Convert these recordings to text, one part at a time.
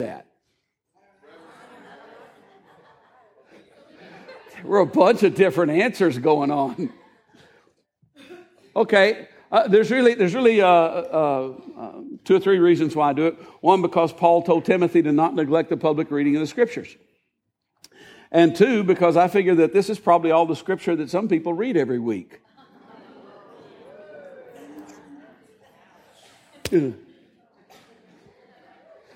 that? There were a bunch of different answers going on. Okay, uh, there's really, there's really uh, uh, uh, two or three reasons why I do it. One, because Paul told Timothy to not neglect the public reading of the scriptures. And two, because I figure that this is probably all the scripture that some people read every week.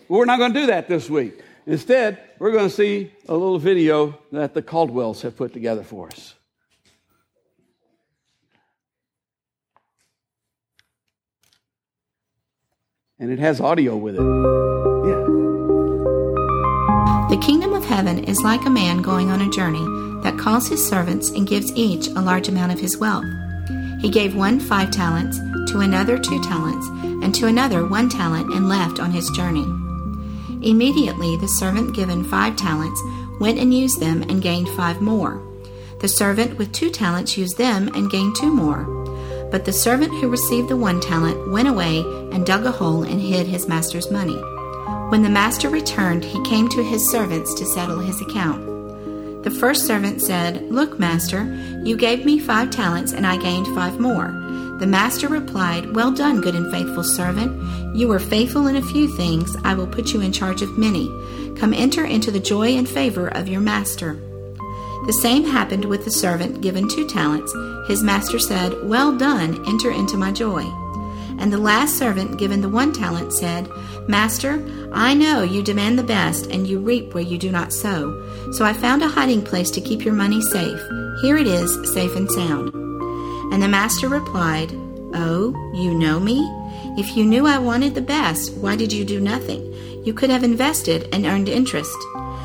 We're not going to do that this week. Instead, we're going to see a little video that the Caldwells have put together for us. And it has audio with it. Yeah. The kingdom of heaven is like a man going on a journey that calls his servants and gives each a large amount of his wealth. He gave one five talents, to another two talents, and to another one talent, and left on his journey. Immediately the servant given five talents went and used them and gained five more. The servant with two talents used them and gained two more. But the servant who received the one talent went away and dug a hole and hid his master's money. When the master returned, he came to his servants to settle his account. The first servant said, Look, master, you gave me five talents, and I gained five more. The master replied, Well done, good and faithful servant. You were faithful in a few things, I will put you in charge of many. Come enter into the joy and favor of your master. The same happened with the servant given two talents. His master said, Well done, enter into my joy. And the last servant given the one talent said, Master, I know you demand the best, and you reap where you do not sow. So I found a hiding place to keep your money safe. Here it is, safe and sound. And the master replied, Oh, you know me? If you knew I wanted the best, why did you do nothing? You could have invested and earned interest.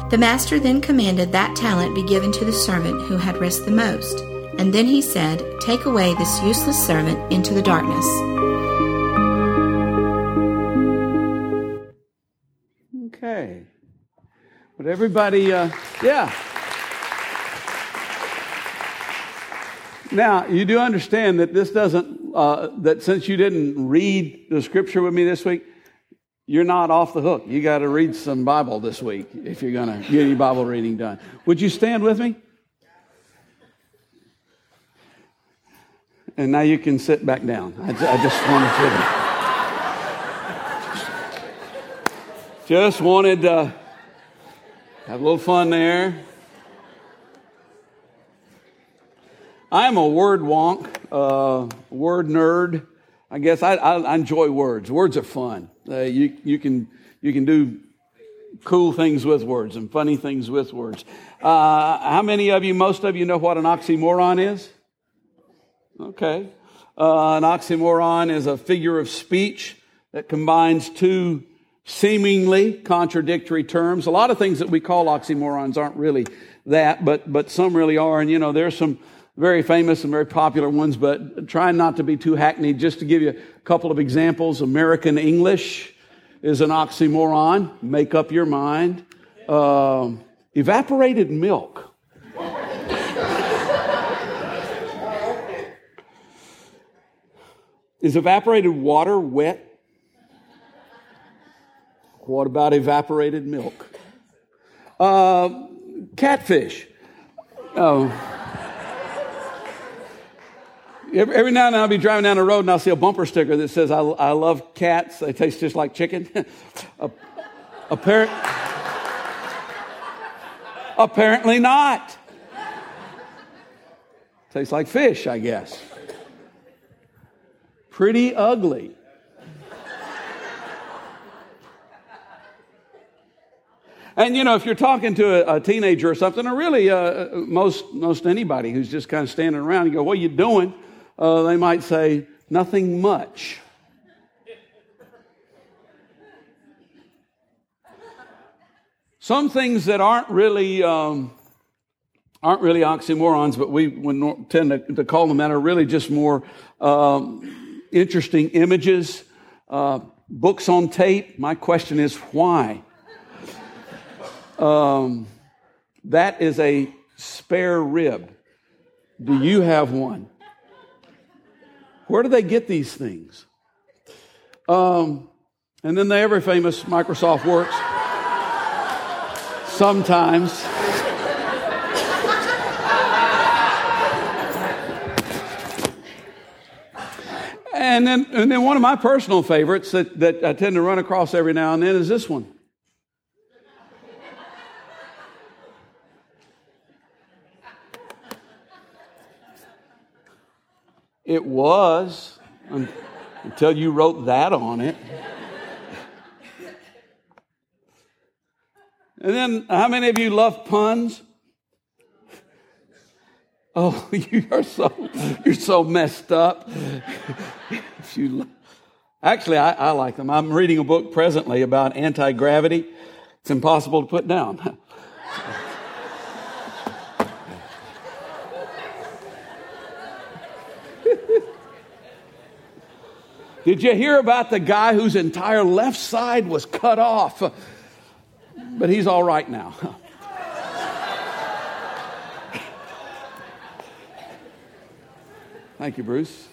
The master then commanded that talent be given to the servant who had risked the most. And then he said, Take away this useless servant into the darkness. Okay. But everybody, uh, yeah. Now, you do understand that this doesn't, uh, that since you didn't read the scripture with me this week, you're not off the hook. You got to read some Bible this week if you're going to get your Bible reading done. Would you stand with me? And now you can sit back down. I, I just wanted to. Just wanted to have a little fun there. I'm a word wonk, uh, word nerd. I guess I, I, enjoy words. Words are fun. Uh, you, you, can, you can do cool things with words and funny things with words. Uh, how many of you, most of you, know what an oxymoron is? Okay. Uh, an oxymoron is a figure of speech that combines two seemingly contradictory terms. A lot of things that we call oxymorons aren't really that, but, but some really are. And, you know, there's some very famous and very popular ones, but trying not to be too hackneyed. Just to give you a couple of examples, American English is an oxymoron. Make up your mind. Uh, evaporated milk. is evaporated water wet? What about evaporated milk? Uh, catfish. Oh. Every, now and then I'll be driving down the road and I'll see a bumper sticker that says, I, I love cats. They taste just like chicken. Appar- apparently not. Tastes like fish, I guess. Pretty ugly. And you know, if you're talking to a, a teenager or something, or really uh, most most anybody who's just kind of standing around, you go, "What are you doing?" Uh, they might say, "Nothing much." Some things that aren't really um, aren't really oxymorons, but we would tend to, to, call them that are really just more um, interesting images. Uh, books on tape. My question is why? Um, that is a spare rib. Do you have one? Where do they get these things? Um, and then the ever famous Microsoft Works. sometimes. And then, and then one of my personal favorites that, that I tend to run across every now and then is this one. It was until you wrote that on it. And then, how many of you love puns? Oh, you are so you're so messed up. you, actually, I, I like them. I'm reading a book presently about anti gravity. It's impossible to put down. Did you hear about the guy whose entire left side was cut off? But he's all right now. Thank you, Bruce.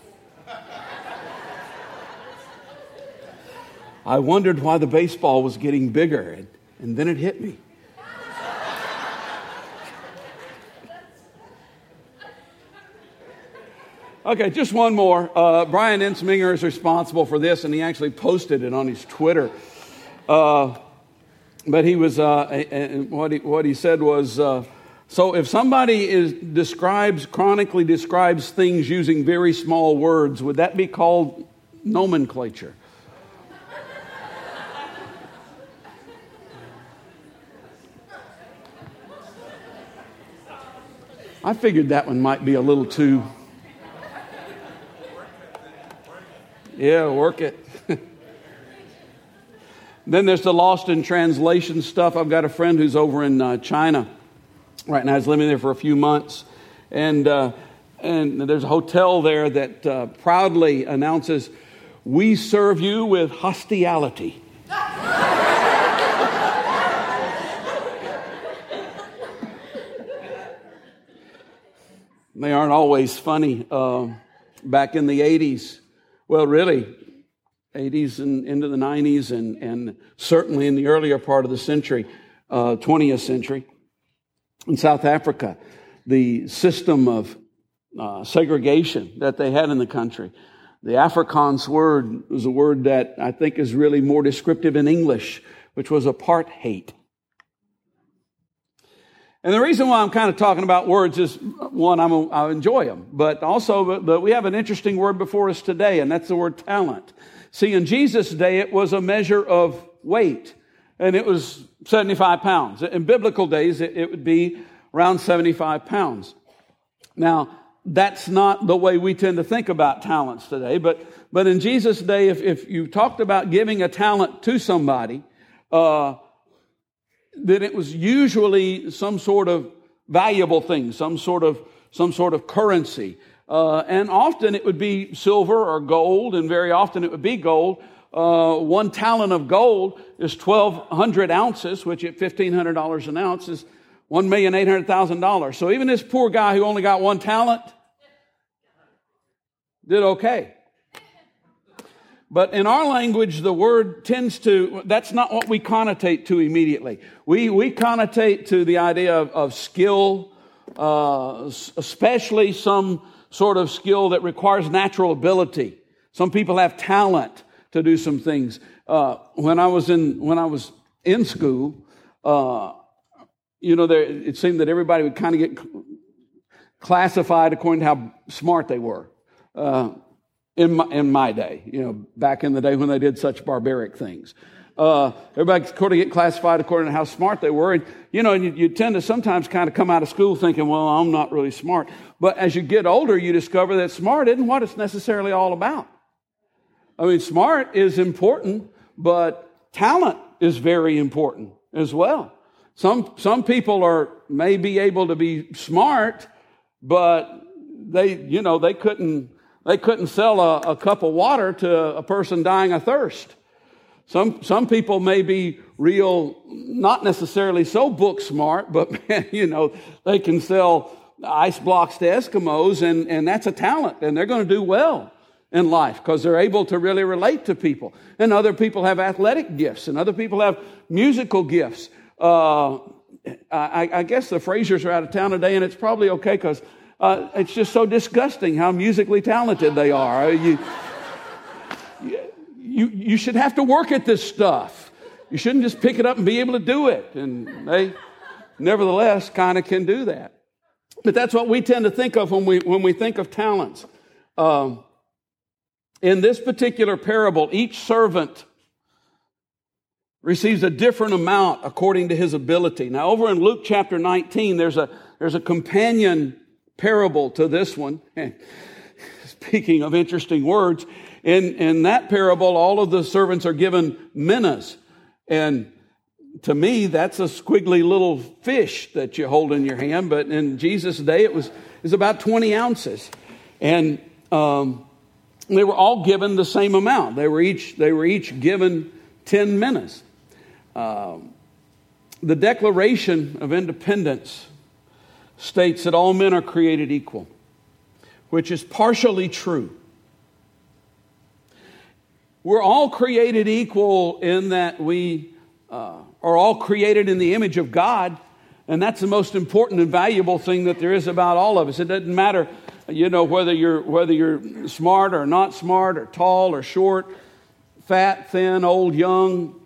I wondered why the baseball was getting bigger, and, and then it hit me. Okay, just one more. Uh, Brian Ensminger is responsible for this, and he actually posted it on his Twitter. Uh, but he was, uh, what, he, what he said was, uh, so if somebody is, describes, chronically describes things using very small words, would that be called nomenclature? I figured that one might be a little too. Yeah, work it. then there's the lost in translation stuff. I've got a friend who's over in uh, China right now. He's living there for a few months. And, uh, and there's a hotel there that uh, proudly announces, We serve you with hospitality. they aren't always funny. Uh, back in the 80s, well, really, 80s and into the 90s, and, and certainly in the earlier part of the century, 20th uh, century, in South Africa, the system of uh, segregation that they had in the country. The Afrikaans word was a word that I think is really more descriptive in English, which was apartheid. And the reason why I'm kind of talking about words is one, I'm a, I enjoy them, but also but we have an interesting word before us today, and that's the word talent. See, in Jesus' day, it was a measure of weight and it was 75 pounds. In biblical days, it, it would be around 75 pounds. Now, that's not the way we tend to think about talents today, but, but in Jesus' day, if, if you talked about giving a talent to somebody, uh, then it was usually some sort of valuable thing, some sort of, some sort of currency. Uh, and often it would be silver or gold, and very often it would be gold uh, one talent of gold is 1,200 ounces, which at $1,500 an ounce is $1,800,000. So even this poor guy who only got one talent did okay. But in our language, the word tends to, that's not what we connotate to immediately. We, we connotate to the idea of, of skill, uh, especially some sort of skill that requires natural ability. Some people have talent to do some things. Uh, when I was in when I was in school, uh, you know, there, it seemed that everybody would kind of get classified according to how smart they were. In my, in my day, you know, back in the day when they did such barbaric things. Uh, everybody sort of get classified according to how smart they were. And, you know, you, you, tend to sometimes kind of come out of school thinking, well, I'm not really smart. But as you get older, you discover that smart isn't what it's necessarily all about. I mean, smart is important, but talent is very important as well. Some, some people are, may be able to be smart, but they, you know, they couldn't, they couldn't sell a, a cup of water to a person dying of thirst. Some, some people may be real, not necessarily so book smart, but man, you know, they can sell ice blocks to Eskimos and, and that's a talent and they're going to do well in life because they're able to really relate to people. And other people have athletic gifts, and other people have musical gifts. Uh, I, I, guess the Frasers are out of town today, and it's probably okay because uh, it's just so disgusting how musically talented they are. You, you, you should have to work at this stuff. You shouldn't just pick it up and be able to do it. And they, nevertheless, kind of can do that. But that's what we tend to think of when we, when we think of talents. Um, in this particular parable, each servant receives a different amount according to his ability. Now, over in Luke chapter 19, there's a, there's a companion parable to this one. Speaking of interesting words, in, in that parable, all of the servants are given minas. And to me, that's a squiggly little fish that you hold in your hand. But in Jesus' day, it was, it was about 20 ounces. And um, they were all given the same amount. They were each, they were each given 10 minas. Um, the Declaration of Independence states that all men are created equal, which is partially true. We're all created equal in that we uh, are all created in the image of God, and that's the most important and valuable thing that there is about all of us. It doesn't matter, you know, whether you're whether you're smart or not smart, or tall or short, fat, thin, old, young,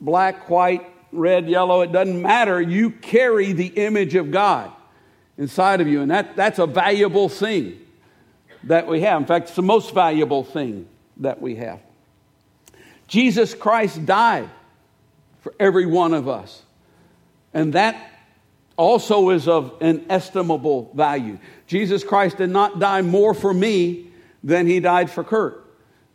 black, white, red, yellow. It doesn't matter. You carry the image of God inside of you, and that, that's a valuable thing that we have. In fact, it's the most valuable thing that we have. Jesus Christ died for every one of us. And that also is of inestimable value. Jesus Christ did not die more for me than he died for Kurt.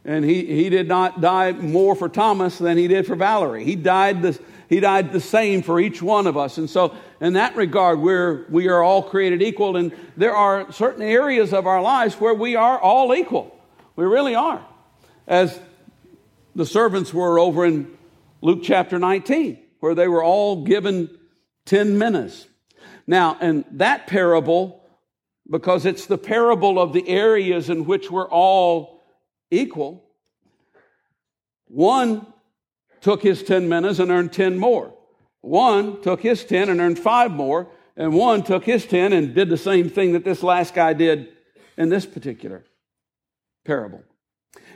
And he, he did not die more for Thomas than he did for Valerie. He died, the, he died the same for each one of us. And so, in that regard, we're, we are all created equal. And there are certain areas of our lives where we are all equal. We really are. As the servants were over in Luke chapter 19, where they were all given 10 minas. Now, in that parable, because it's the parable of the areas in which we're all equal, one took his 10 minas and earned 10 more. One took his 10 and earned five more. And one took his 10 and did the same thing that this last guy did in this particular parable.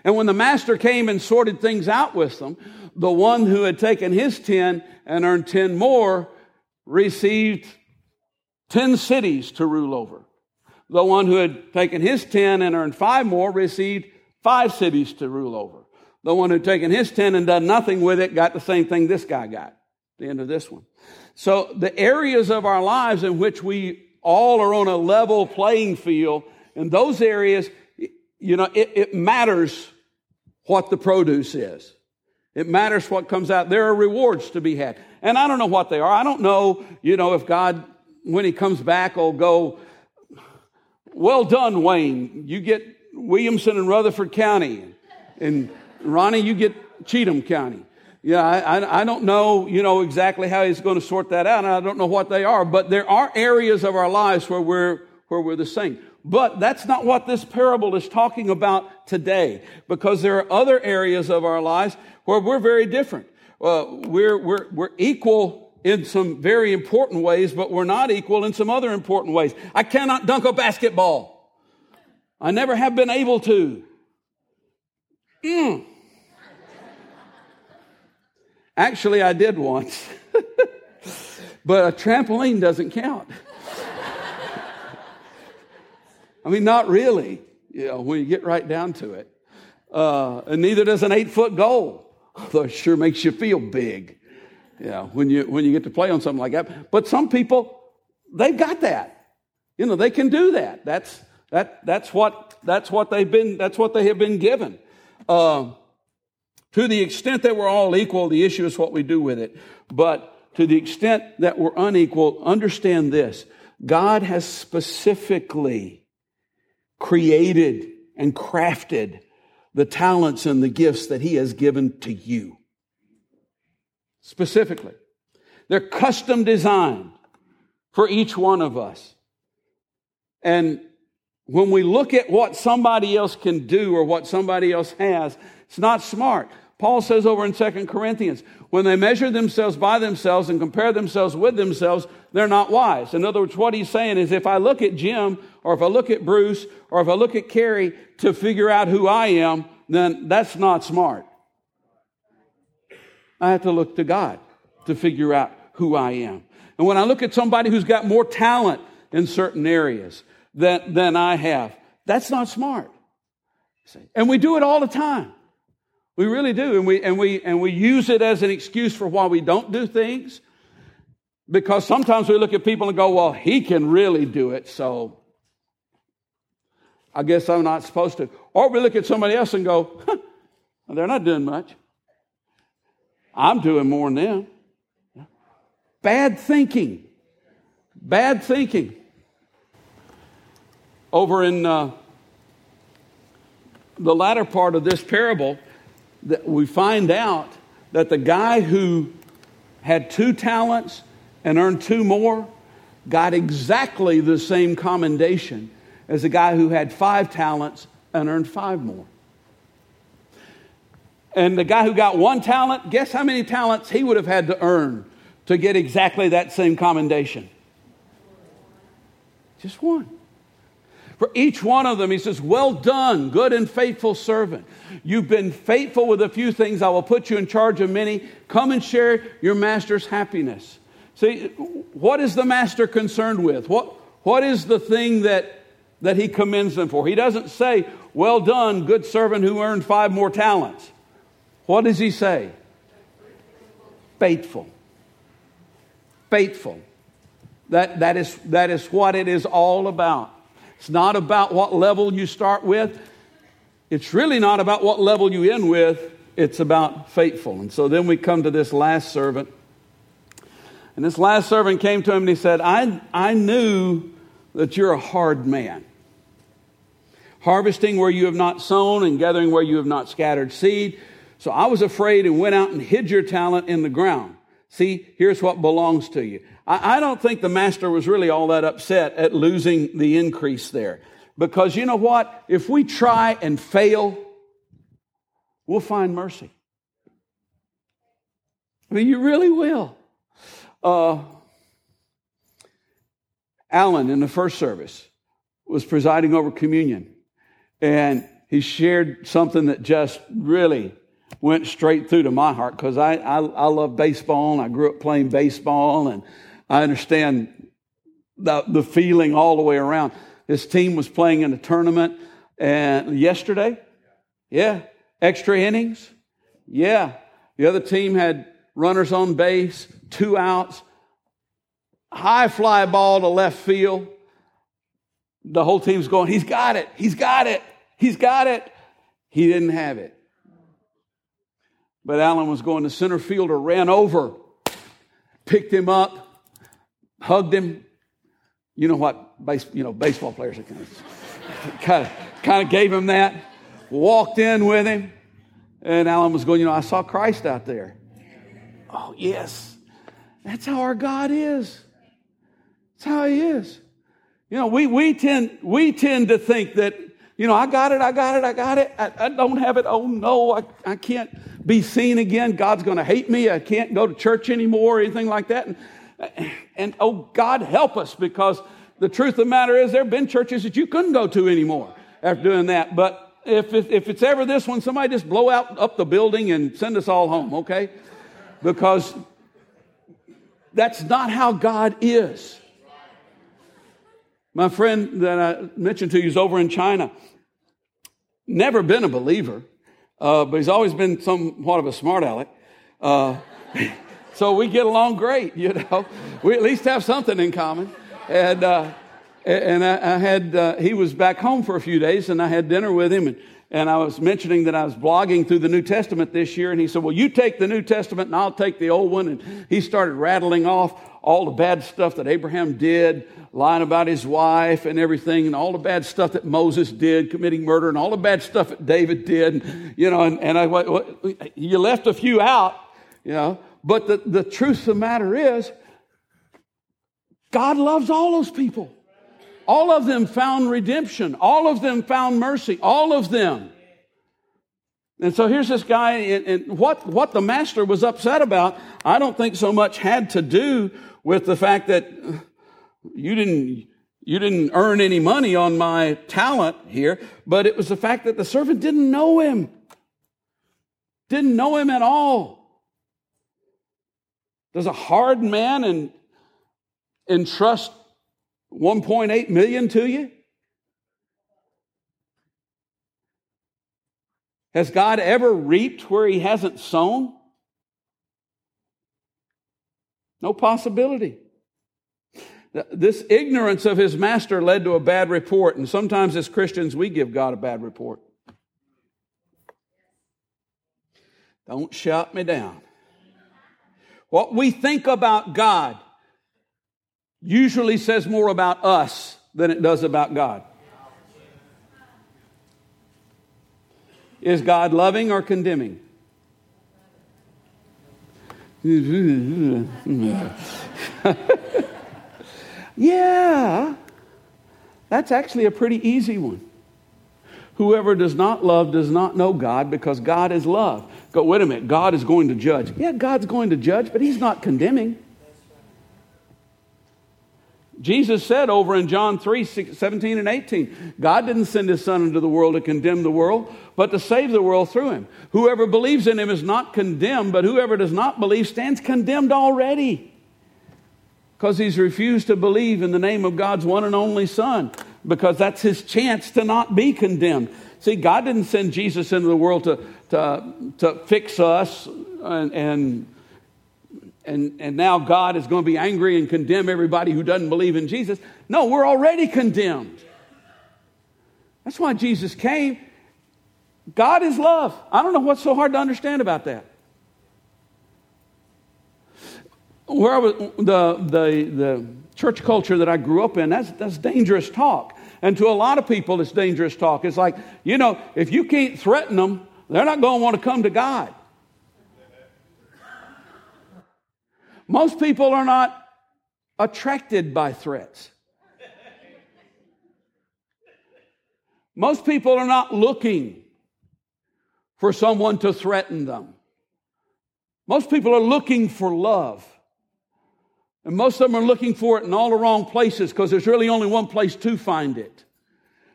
And when the master came and sorted things out with them, the one who had taken his 10 and earned 10 more received 10 cities to rule over. The one who had taken his 10 and earned five more received five cities to rule over. The one who had taken his 10 and done nothing with it got the same thing this guy got, the end of this one. So the areas of our lives in which we all are on a level playing field, in those areas, you know, it, it matters what the produce is. It matters what comes out. There are rewards to be had. And I don't know what they are. I don't know, you know, if God, when he comes back, will go, well done, Wayne. You get Williamson and Rutherford County. And Ronnie, you get Cheatham County. Yeah, I, I, don't know, you know, exactly how he's going to sort that out. And I don't know what they are, but there are areas of our lives where we're, where we're the same. But that's not what this parable is talking about today, because there are other areas of our lives where we're very different. Uh, we're, we're, we're equal in some very important ways, but we're not equal in some other important ways. I cannot dunk a basketball. I never have been able to. Mm. Actually, I did once. but a trampoline doesn't count. I mean, not really, you know, when you get right down to it. Uh, and neither does an eight foot goal, although it sure makes you feel big, yeah, when you, when you get to play on something like that. But some people, they've got that. You know, they can do that. That's, that, that's what, that's what they've been, that's what they have been given. Uh, to the extent that we're all equal, the issue is what we do with it. But to the extent that we're unequal, understand this. God has specifically created and crafted the talents and the gifts that He has given to you. Specifically, they're custom designed for each one of us. And when we look at what somebody else can do or what somebody else has, it's not smart. Paul says over in 2 Corinthians, when they measure themselves by themselves and compare themselves with themselves, they're not wise. In other words, what he's saying is if I look at Jim or if I look at Bruce or if I look at Carrie to figure out who I am, then that's not smart. I have to look to God to figure out who I am. And when I look at somebody who's got more talent in certain areas than, than I have, that's not smart. And we do it all the time. We really do. And we, and we, and we use it as an excuse for why we don't do things. Because sometimes we look at people and go, well, he can really do it, so I guess I'm not supposed to. Or we look at somebody else and go, huh, they're not doing much. I'm doing more than them. Bad thinking. Bad thinking. Over in uh, the latter part of this parable, that we find out that the guy who had two talents and earned two more got exactly the same commendation as the guy who had five talents and earned five more. And the guy who got one talent, guess how many talents he would have had to earn to get exactly that same commendation? Just one. For each one of them, he says, Well done, good and faithful servant. You've been faithful with a few things. I will put you in charge of many. Come and share your master's happiness. See, what is the master concerned with? What, what is the thing that, that he commends them for? He doesn't say, Well done, good servant who earned five more talents. What does he say? Faithful. Faithful. That, that, is, that is what it is all about. It's not about what level you start with. It's really not about what level you end with. It's about faithful. And so then we come to this last servant. And this last servant came to him and he said, I, I knew that you're a hard man. Harvesting where you have not sown and gathering where you have not scattered seed. So I was afraid and went out and hid your talent in the ground. See, here's what belongs to you. I, I don't think the master was really all that upset at losing the increase there. Because you know what? If we try and fail, we'll find mercy. I mean, you really will. Uh, Alan, in the first service, was presiding over communion. And he shared something that just really went straight through to my heart because I, I, I, love baseball and I grew up playing baseball and I understand the, the feeling all the way around. His team was playing in a tournament and yesterday, yeah, extra innings, yeah. The other team had runners on base, two outs, high fly ball to left field. The whole team's going, he's got it, he's got it, he's got it. He didn't have it. But Alan was going to center fielder, ran over, picked him up, hugged him. You know what base, you know, baseball players are kind of, kind of, kind of gave him that, walked in with him, and Alan was going, you know, I saw Christ out there. Oh, yes. That's how our God is. That's how he is. You know, we, we tend, we tend to think that, you know, I got it, I got it, I got it. I, I don't have it. Oh no, I, I can't be seen again. God's going to hate me. I can't go to church anymore or anything like that. And, and oh, God help us because the truth of the matter is there have been churches that you couldn't go to anymore after doing that. But if, it, if it's ever this one, somebody just blow out up the building and send us all home, okay? Because that's not how God is. My friend that I mentioned to you is over in China. Never been a believer uh, but he's always been somewhat of a smart aleck. Uh, so we get along great, you know. We at least have something in common. And, uh, and I, I had, uh, he was back home for a few days, and I had dinner with him, and, and I was mentioning that I was blogging through the New Testament this year, and he said, Well, you take the New Testament, and I'll take the old one. And he started rattling off all the bad stuff that Abraham did, lying about his wife and everything, and all the bad stuff that Moses did, committing murder, and all the bad stuff that David did, And, you know, and, and I, you left a few out, you know, but the, the truth of the matter is, God loves all those people. All of them found redemption. All of them found mercy. All of them. And so here's this guy, and, and what, what the master was upset about, I don't think so much had to do with the fact that you didn't, you didn't earn any money on my talent here, but it was the fact that the servant didn't know him. Didn't know him at all. Does a hard man and entrust 1.8 million to you? Has God ever reaped where he hasn't sown? No possibility. This ignorance of his master led to a bad report, and sometimes as Christians we give God a bad report. Don't shut me down. What we think about God usually says more about us than it does about God. Is God loving or condemning? yeah, that's actually a pretty easy one. Whoever does not love does not know God because God is love. Go, wait a minute, God is going to judge. Yeah, God's going to judge, but He's not condemning. Jesus said over in John 3 17 and 18, God didn't send his Son into the world to condemn the world, but to save the world through him. Whoever believes in him is not condemned, but whoever does not believe stands condemned already. Because he's refused to believe in the name of God's one and only Son, because that's his chance to not be condemned. See, God didn't send Jesus into the world to, to, to fix us and, and and, and now God is going to be angry and condemn everybody who doesn't believe in Jesus. No, we're already condemned. That's why Jesus came. God is love. I don't know what's so hard to understand about that. Where I was, the, the, the church culture that I grew up in, that's, that's dangerous talk. And to a lot of people, it's dangerous talk. It's like, you know, if you can't threaten them, they're not going to want to come to God. Most people are not attracted by threats. Most people are not looking for someone to threaten them. Most people are looking for love. And most of them are looking for it in all the wrong places because there's really only one place to find it.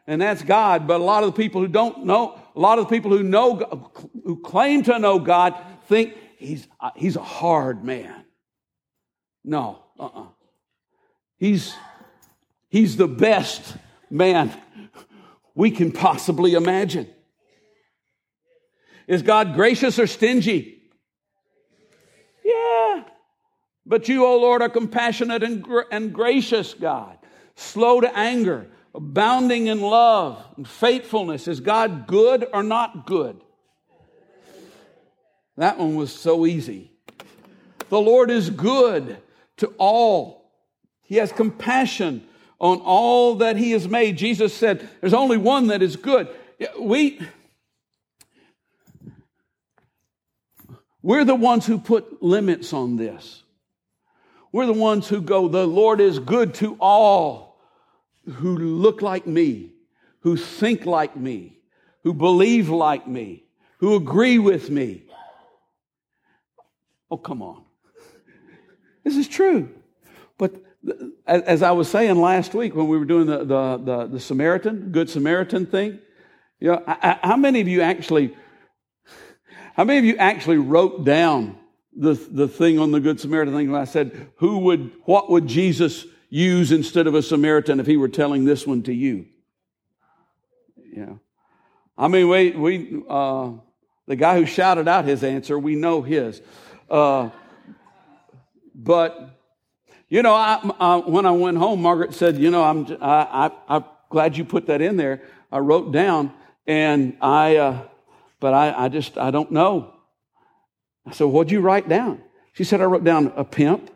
And that's God. But a lot of the people who don't know, a lot of the people who know, who claim to know God think he's, uh, he's a hard man. No, uh-uh. He's, he's the best man we can possibly imagine. Is God gracious or stingy? Yeah. But you, O Lord, are compassionate and, and gracious, God, slow to anger, abounding in love and faithfulness. Is God good or not good? That one was so easy. The Lord is good to all. He has compassion on all that he has made. Jesus said, there's only one that is good. We, we're the ones who put limits on this. We're the ones who go, the Lord is good to all who look like me, who think like me, who believe like me, who agree with me. Oh, come on. This is true. But as I was saying last week when we were doing the, the, the, the Samaritan, Good Samaritan thing, you know, how many of you actually, how many of you actually wrote down the, the thing on the Good Samaritan thing when I said, who would, what would Jesus use instead of a Samaritan if he were telling this one to you? Yeah. I mean, we, we, uh, the guy who shouted out his answer, we know his. Uh, but, you know, I, I, when I went home, Margaret said, you know, I'm, I, am glad you put that in there. I wrote down and I, uh, but I, I just, I don't know. I said, what'd you write down? She said, I wrote down a pimp.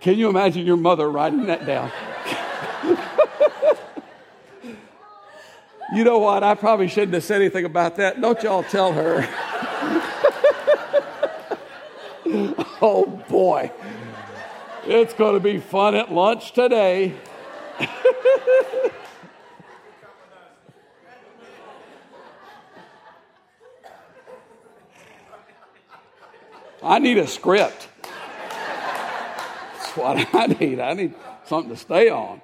Can you imagine your mother writing that down? You know what? I probably shouldn't have said anything about that. Don't y'all tell her. oh boy. It's going to be fun at lunch today. I need a script. What I need. I need something to stay on.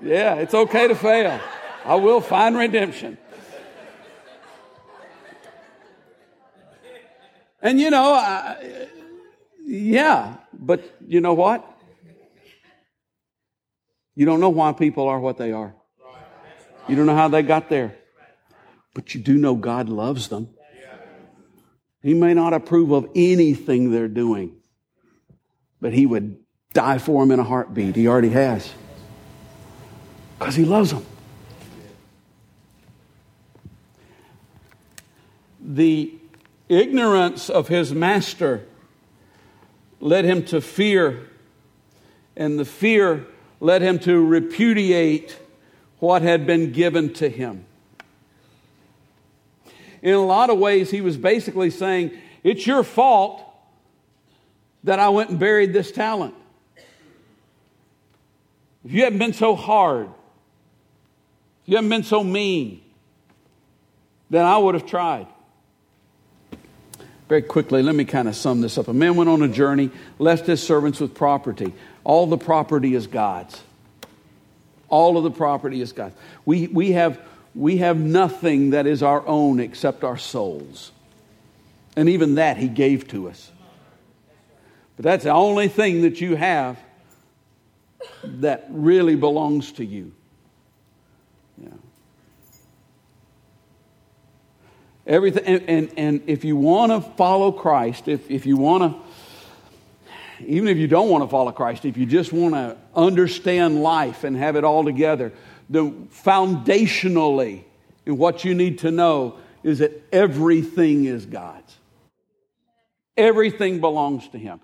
Yeah, it's okay to fail. I will find redemption. And you know, I, yeah, but you know what? You don't know why people are what they are. You don't know how they got there. But you do know God loves them. He may not approve of anything they're doing, but He would die for them in a heartbeat. He already has. Because He loves them. The ignorance of his master led him to fear, and the fear led him to repudiate what had been given to him. In a lot of ways, he was basically saying, It's your fault that I went and buried this talent. If you hadn't been so hard, if you hadn't been so mean, then I would have tried. Very quickly, let me kind of sum this up. A man went on a journey, left his servants with property. All the property is God's. All of the property is God's. We, we, have, we have nothing that is our own except our souls. And even that he gave to us. But that's the only thing that you have that really belongs to you. Yeah. Everything, and, and, and if you want to follow Christ, if, if you want to, even if you don't want to follow Christ, if you just want to understand life and have it all together, the foundationally, and what you need to know is that everything is God's. Everything belongs to Him.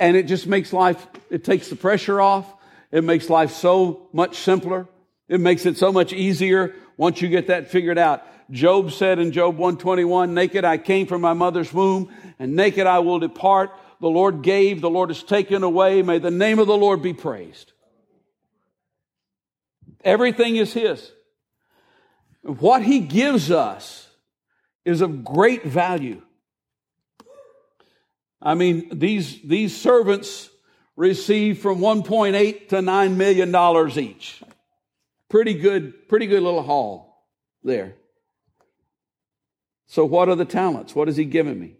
And it just makes life, it takes the pressure off. It makes life so much simpler. It makes it so much easier once you get that figured out. Job said in Job 121, naked I came from my mother's womb and naked I will depart. The Lord gave, the Lord has taken away. May the name of the Lord be praised. Everything is His. What He gives us is of great value. I mean, these, these servants received from 1.8 to 9 million dollars each. Pretty good, pretty good little haul there. So, what are the talents? What has He given me?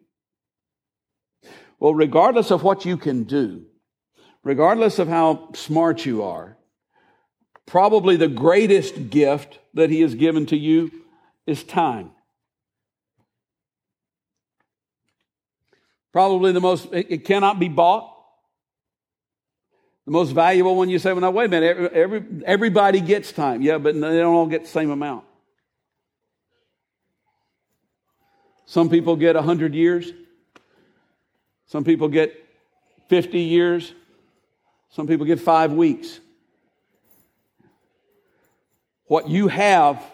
Well, regardless of what you can do, regardless of how smart you are, probably the greatest gift that He has given to you is time. Probably the most, it cannot be bought. The most valuable one you say, well, now, wait a minute, every, everybody gets time. Yeah, but they don't all get the same amount. Some people get 100 years. Some people get 50 years. Some people get five weeks. What you have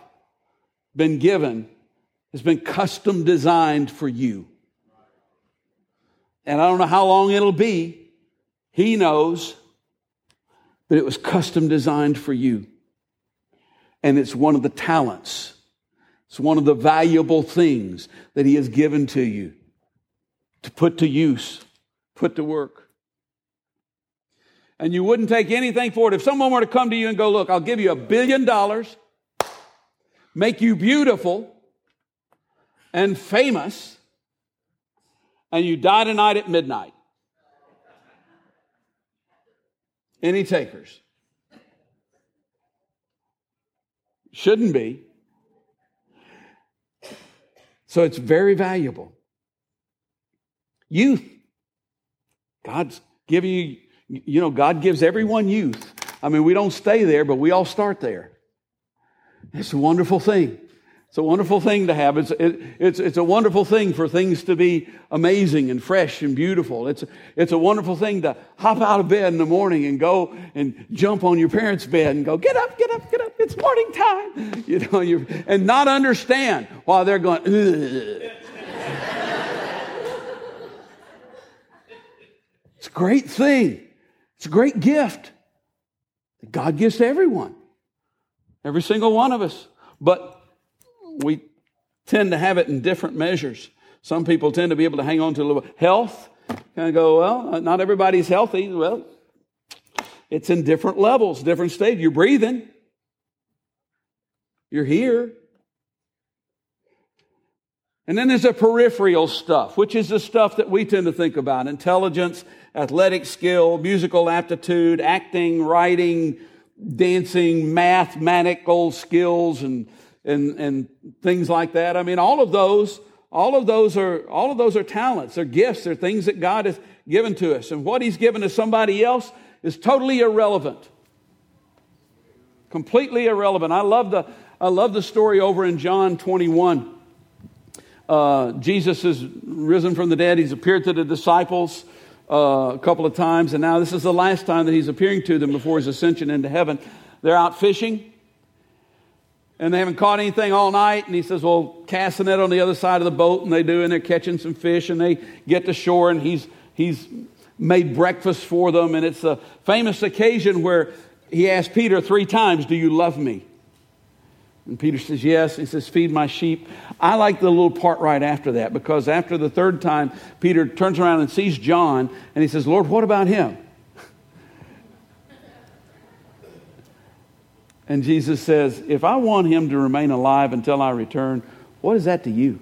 been given has been custom designed for you. And I don't know how long it'll be. He knows. But it was custom designed for you. And it's one of the talents it's one of the valuable things that He has given to you to put to use, put to work. And you wouldn't take anything for it. If someone were to come to you and go, Look, I'll give you a billion dollars, make you beautiful and famous, and you die tonight at midnight. Any takers? Shouldn't be. So it's very valuable. Youth. God's giving you, you know, God gives everyone youth. I mean, we don't stay there, but we all start there. It's a wonderful thing. It's a wonderful thing to have. It's, it, it's, it's a wonderful thing for things to be amazing and fresh and beautiful. It's, it's a wonderful thing to hop out of bed in the morning and go and jump on your parents' bed and go, get up, get up, get up. It's morning time. You know, you and not understand why they're going, Ugh. It's a great thing. It's a great gift that God gives to everyone. Every single one of us. But we tend to have it in different measures. Some people tend to be able to hang on to a little health. Kind of go, well, uh, not everybody's healthy. Well, it's in different levels, different stage. You're breathing. You're here. And then there's the peripheral stuff, which is the stuff that we tend to think about intelligence, athletic skill, musical aptitude, acting, writing, dancing, mathematical skills, and and, and things like that. I mean, all of those, all of those are, all of those are talents, they're gifts, they're things that God has given to us. And what He's given to somebody else is totally irrelevant. Completely irrelevant. I love the, I love the story over in John 21. Uh, Jesus is risen from the dead. He's appeared to the disciples uh, a couple of times, and now this is the last time that he's appearing to them before his ascension into heaven. They're out fishing, and they haven't caught anything all night. And he says, Well, cast a net on the other side of the boat. And they do, and they're catching some fish. And they get to shore, and he's, he's made breakfast for them. And it's a famous occasion where he asked Peter three times, Do you love me? And Peter says, Yes. He says, Feed my sheep. I like the little part right after that because after the third time, Peter turns around and sees John and he says, Lord, what about him? And Jesus says, If I want him to remain alive until I return, what is that to you?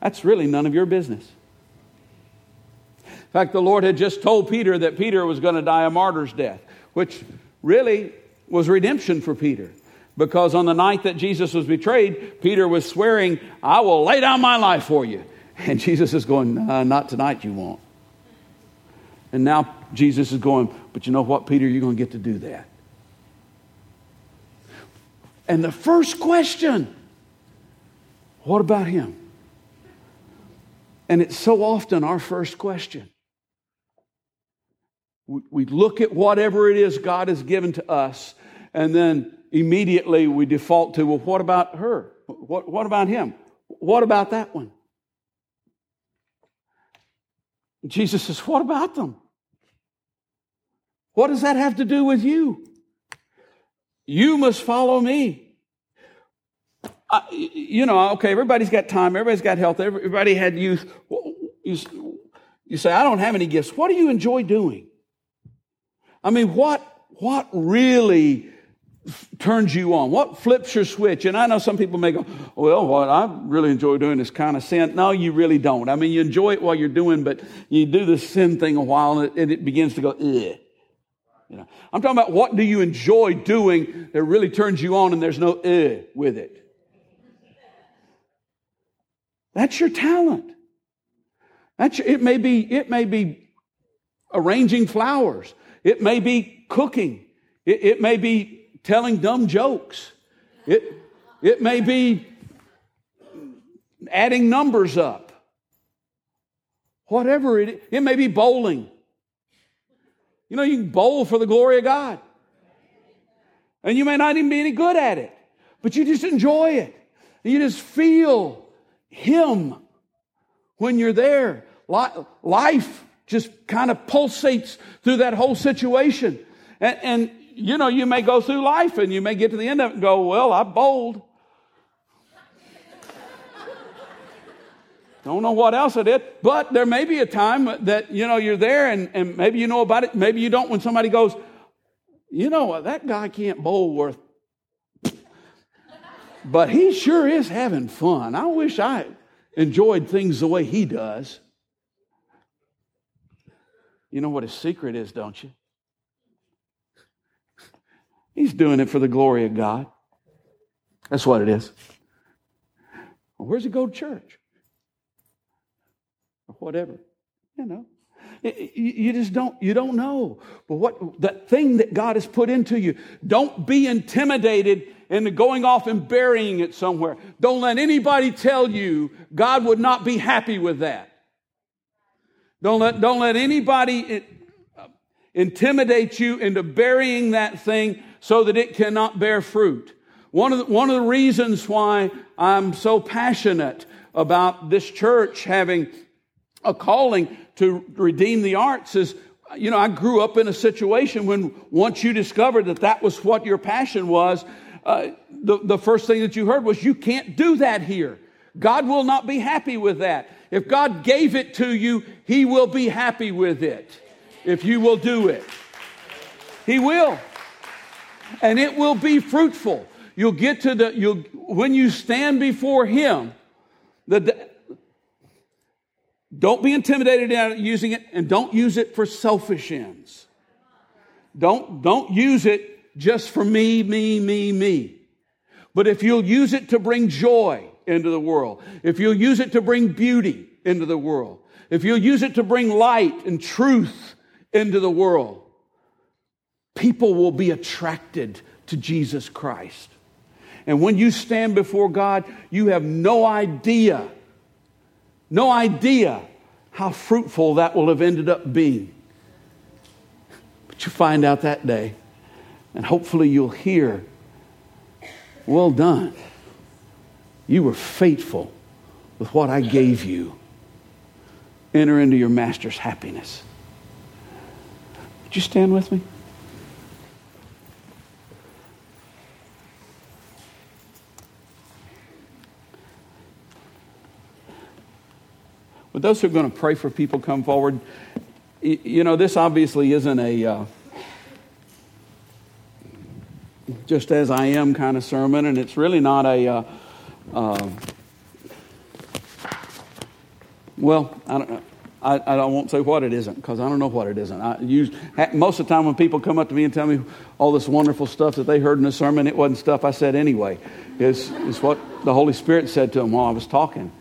That's really none of your business. In fact, the Lord had just told Peter that Peter was going to die a martyr's death, which really was redemption for Peter. Because on the night that Jesus was betrayed, Peter was swearing, I will lay down my life for you. And Jesus is going, Not tonight, you won't. And now Jesus is going, But you know what, Peter? You're going to get to do that. And the first question, what about him? And it's so often our first question. We look at whatever it is God has given to us, and then immediately we default to, well, what about her? What, what about him? What about that one? Jesus says, What about them? What does that have to do with you? You must follow me. I, you know, okay, everybody's got time, everybody's got health, everybody had youth. You, you say, I don't have any gifts. What do you enjoy doing? I mean, what, what really turns you on? What flips your switch? And I know some people may go, well, what I really enjoy doing is kind of sin. No, you really don't. I mean, you enjoy it while you're doing, but you do the sin thing a while and it, and it begins to go. You know, I'm talking about what do you enjoy doing that really turns you on and there's no eh with it. That's your talent. That's your, it may be it may be arranging flowers. It may be cooking. It, it may be telling dumb jokes. It it may be adding numbers up. Whatever it it may be bowling. You know, you can bowl for the glory of God. And you may not even be any good at it, but you just enjoy it. You just feel Him when you're there. Life just kind of pulsates through that whole situation. And, and, you know, you may go through life and you may get to the end of it and go, well, I bowled. Don't know what else I did, but there may be a time that, you know, you're there and, and maybe you know about it. Maybe you don't when somebody goes, you know, what, that guy can't bowl worth, but he sure is having fun. I wish I enjoyed things the way he does. You know what his secret is, don't you? He's doing it for the glory of God. That's what it is. Where's he go to church? Or whatever. You know. You just don't, you don't know. But what, that thing that God has put into you, don't be intimidated into going off and burying it somewhere. Don't let anybody tell you God would not be happy with that. Don't let, don't let anybody uh, intimidate you into burying that thing so that it cannot bear fruit. One of the, one of the reasons why I'm so passionate about this church having a calling to redeem the arts is, you know, I grew up in a situation when once you discovered that that was what your passion was, uh, the, the first thing that you heard was, you can't do that here. God will not be happy with that. If God gave it to you, He will be happy with it if you will do it. He will. And it will be fruitful. You'll get to the, you'll, when you stand before Him, the, don't be intimidated out using it and don't use it for selfish ends. Don't, don't use it just for me, me, me, me. But if you'll use it to bring joy into the world, if you'll use it to bring beauty into the world, if you'll use it to bring light and truth into the world, people will be attracted to Jesus Christ. And when you stand before God, you have no idea, no idea how fruitful that will have ended up being. But you find out that day, and hopefully you'll hear, Well done. You were faithful with what I gave you. Enter into your master's happiness. Would you stand with me? Those who are going to pray for people come forward. You know, this obviously isn't a uh, just as I am kind of sermon, and it's really not a. Uh, uh, well, I don't. I, I won't say what it isn't because I don't know what it isn't. I use, most of the time when people come up to me and tell me all this wonderful stuff that they heard in the sermon, it wasn't stuff I said anyway. It's, it's what the Holy Spirit said to them while I was talking.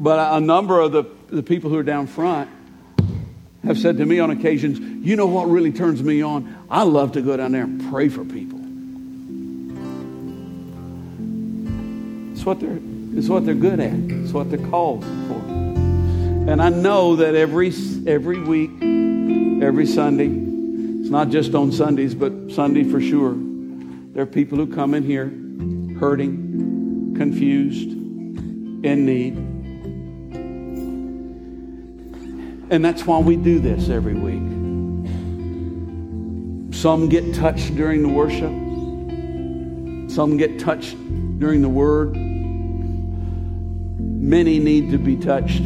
But a number of the, the people who are down front have said to me on occasions, you know what really turns me on? I love to go down there and pray for people. It's what they're, it's what they're good at. It's what they're called for. And I know that every, every week, every Sunday, it's not just on Sundays, but Sunday for sure, there are people who come in here hurting, confused, in need And that's why we do this every week. Some get touched during the worship, some get touched during the word. Many need to be touched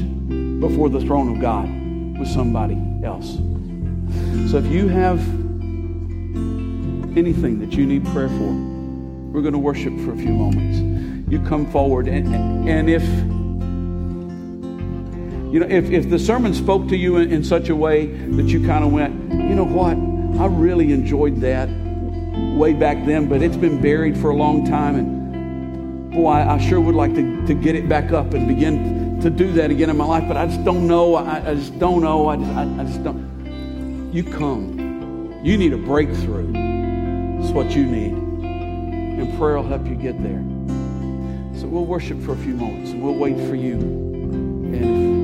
before the throne of God with somebody else. So if you have anything that you need prayer for, we're going to worship for a few moments. You come forward, and, and if you know, if, if the sermon spoke to you in, in such a way that you kind of went, you know what, I really enjoyed that way back then, but it's been buried for a long time. And boy, I, I sure would like to, to get it back up and begin to do that again in my life, but I just don't know. I, I just don't know. I just, I, I just don't. You come. You need a breakthrough. It's what you need. And prayer will help you get there. So we'll worship for a few moments and we'll wait for you. And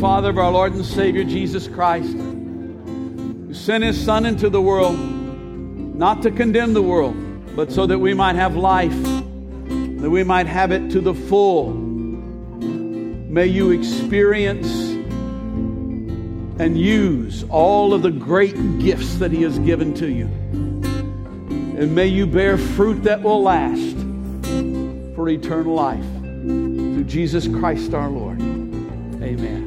Father of our Lord and Savior Jesus Christ, who sent his Son into the world, not to condemn the world, but so that we might have life, that we might have it to the full. May you experience and use all of the great gifts that he has given to you. And may you bear fruit that will last for eternal life. Through Jesus Christ our Lord. Amen.